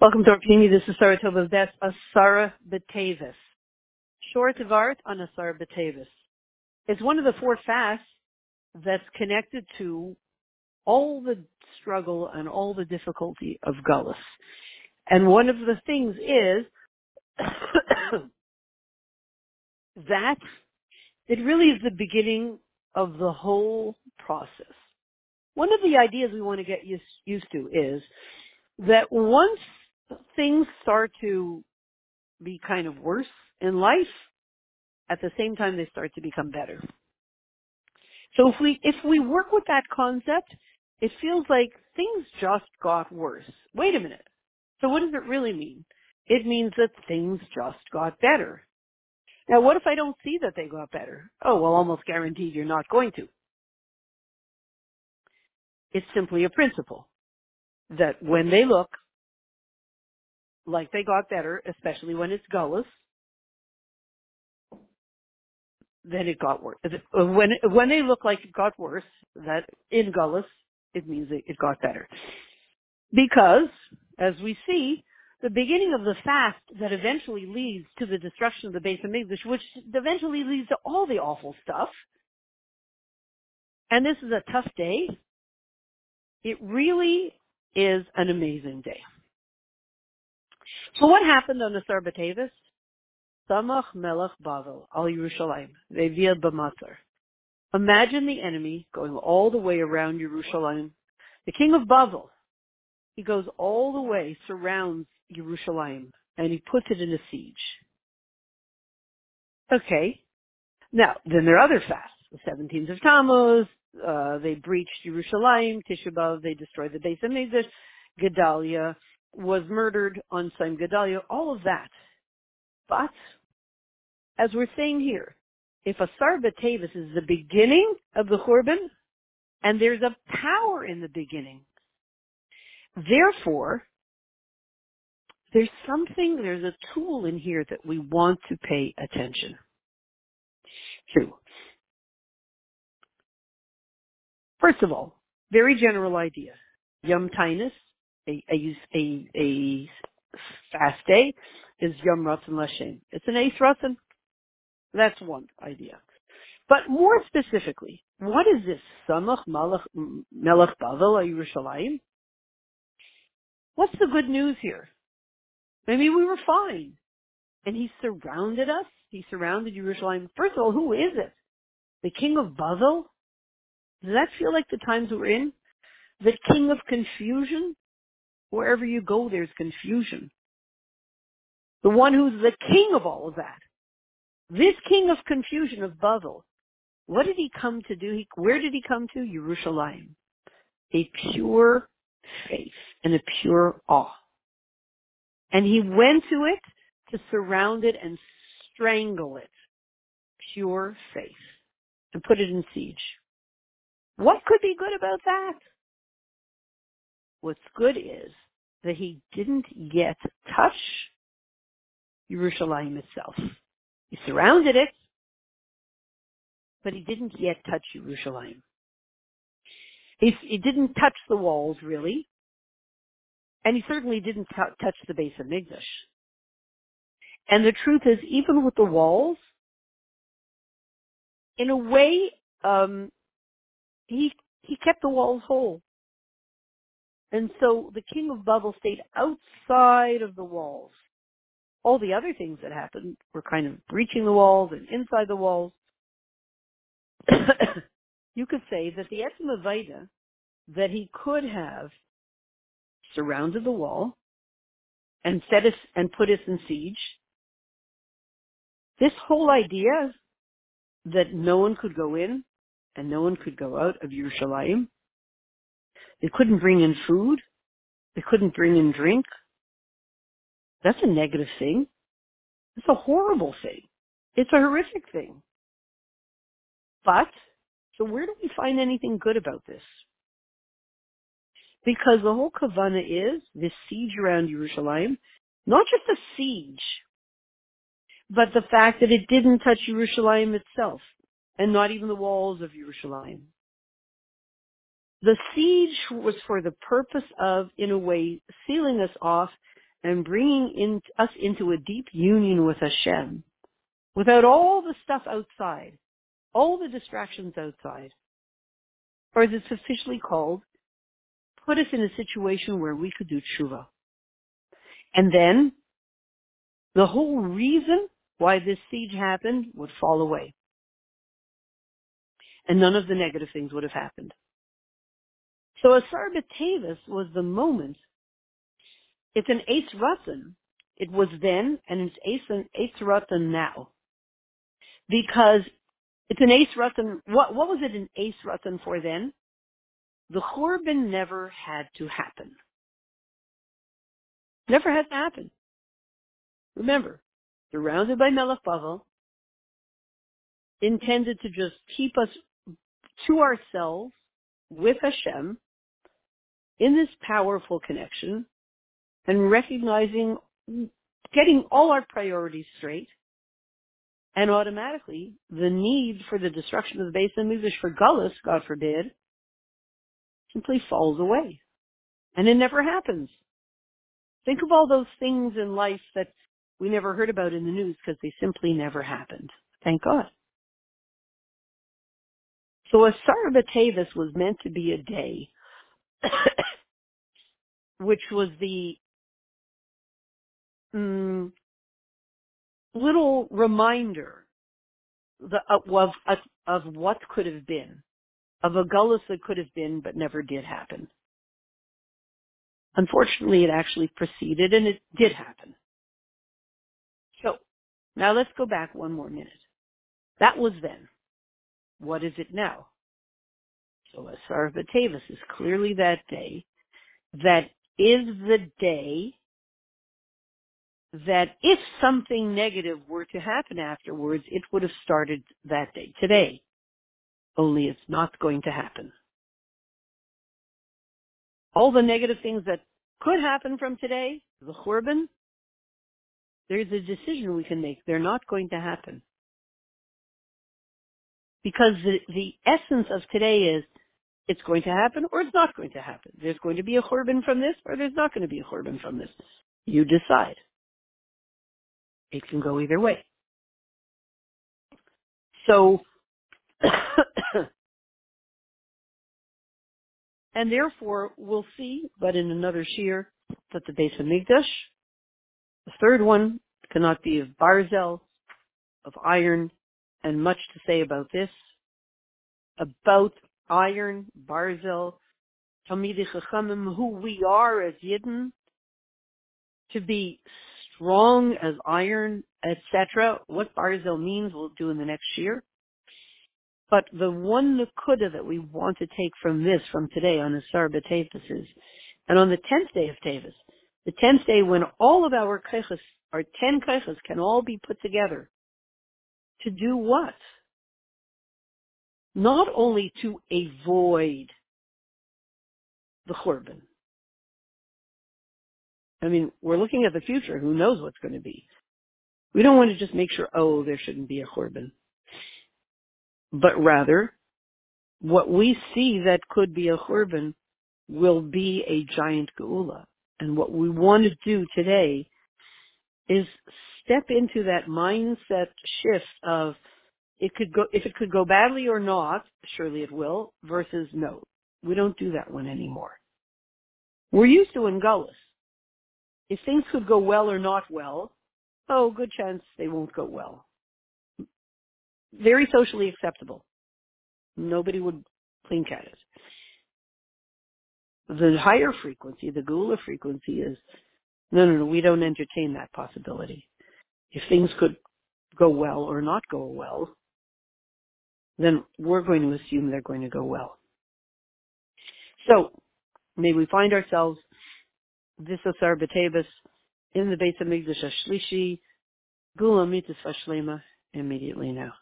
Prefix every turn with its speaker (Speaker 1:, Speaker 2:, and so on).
Speaker 1: Welcome to our community. This is Sarah Tova's Best, Asara uh, Batavis. Short of art on Asara Batavis. It's one of the four fasts that's connected to all the struggle and all the difficulty of Gullus. And one of the things is that it really is the beginning of the whole process. One of the ideas we want to get used to is that once things start to be kind of worse in life, at the same time they start to become better. So if we if we work with that concept, it feels like things just got worse. Wait a minute. So what does it really mean? It means that things just got better. Now what if I don't see that they got better? Oh, well almost guaranteed you're not going to. It's simply a principle that when they look like they got better, especially when it's gullus, then it got worse. Uh, when when they look like it got worse, that in gullus, it means it, it got better. Because, as we see, the beginning of the fast that eventually leads to the destruction of the base of English, which eventually leads to all the awful stuff, and this is a tough day, it really is an amazing day. So what happened on the Batavis? Samach Melech Bavel al Yerushalayim Vevir b'matzar. Imagine the enemy going all the way around Yerushalayim. The king of Bavel, he goes all the way, surrounds Yerushalayim, and he puts it in a siege. Okay. Now, then there are other fasts. The 17th of Tammuz, uh, they breached Yerushalayim, Tisha they destroyed the base of Mikdash, Gedalia was murdered on Sim Gedalia, all of that. But, as we're saying here, if Asar Batavis is the beginning of the Churban, and there's a power in the beginning, therefore, there's something, there's a tool in here that we want to pay attention to. First of all, very general idea. Yom Taanis, a, a, a, a fast day, is Yom Ratzon Lashem. It's an Ace Ratzon. That's one idea. But more specifically, what is this Samach Melech, Melech Bavel Yerushalayim? What's the good news here? Maybe we were fine. And he surrounded us. He surrounded Yerushalayim. First of all, who is it? The king of Bavel? Does that feel like the times we're in? The king of confusion? Wherever you go, there's confusion. The one who's the king of all of that. This king of confusion of Babel, What did he come to do? He, where did he come to? Yerushalayim. A pure faith and a pure awe. And he went to it to surround it and strangle it. Pure faith. And put it in siege. What could be good about that? What's good is that he didn't yet touch Yerushalayim itself. He surrounded it, but he didn't yet touch Yerushalayim. He, he didn't touch the walls really, and he certainly didn't t- touch the base of Mikdash. And the truth is, even with the walls, in a way, um, he he kept the walls whole. And so the king of Bavel stayed outside of the walls. All the other things that happened were kind of breaching the walls and inside the walls. you could say that the Etzem Aveda, that he could have surrounded the wall and set us and put us in siege. This whole idea that no one could go in and no one could go out of Yerushalayim. They couldn't bring in food. They couldn't bring in drink. That's a negative thing. It's a horrible thing. It's a horrific thing. But, so where do we find anything good about this? Because the whole kavana is this siege around Jerusalem, not just a siege, but the fact that it didn't touch Jerusalem itself, and not even the walls of Jerusalem. The siege was for the purpose of, in a way, sealing us off and bringing in, us into a deep union with Hashem without all the stuff outside, all the distractions outside, or as it's officially called, put us in a situation where we could do tshuva. And then the whole reason why this siege happened would fall away. And none of the negative things would have happened. So Asar B'Tevis was the moment. It's an Eitz Ratzon. It was then, and it's Eitz Ratzon now. Because it's an Eitz Ratzon. What, what was it an Eitz Ratzon for then? The Churban never had to happen. Never had to happen. Remember, surrounded by Melech Bavel, intended to just keep us to ourselves with Hashem in this powerful connection and recognizing, getting all our priorities straight, and automatically the need for the destruction of the base of Mikdash for Gullus, God forbid, simply falls away. And it never happens. Think of all those things in life that we never heard about in the news because they simply never happened. Thank God. So Asar B'Tevis was meant to be a day which was the mm, little reminder the, of, of, of what could have been, of a gullus that could have been but never did happen. Unfortunately, it actually proceeded and it did happen. So, now let's go back one more minute. That was then. What is it now? So Asar B'Tevis is clearly that day. That is the day that if something negative were to happen afterwards, it would have started that day, today. Only it's not going to happen. All the negative things that could happen from today, the Churban, there's a decision we can make. They're not going to happen. Because the, the essence of today is it's going to happen or it's not going to happen. There's going to be a Churban from this or there's not going to be a Churban from this. You decide. It can go either way. So, and therefore we'll see, but in another shiur, that the base of Mikdash, the third one, cannot be of barzel, of iron, and much to say about this. About iron, barzel, Talmidei Chachamim, who we are as Yidden, to be strong as iron, etc. What barzel means we'll do in the next year. But the one nakuda that we want to take from this, from today on Asar B'Tevis is, and on the tenth day of Tevis, the tenth day when all of our kaichas, our ten kaichas can all be put together, to do what? Not only to avoid the Churban. I mean, we're looking at the future. Who knows what's going to be? We don't want to just make sure, oh, there shouldn't be a Churban. But rather, what we see that could be a Churban will be a giant Geula. And what we want to do today is step into that mindset shift of it could go, if it could go badly or not, surely it will, versus no. We don't do that one anymore. We're used to in Gullus. If things could go well or not well, oh, good chance they won't go well. Very socially acceptable. Nobody would blink at it. The higher frequency, the Geula frequency is, no, no, no, we don't entertain that possibility. If things could go well or not go well, then we're going to assume they're going to go well. So, may we find ourselves this Asar B'Tevis in the Beit HaMikdash HaShlishi, Geula Mitzvah Shlema, immediately now.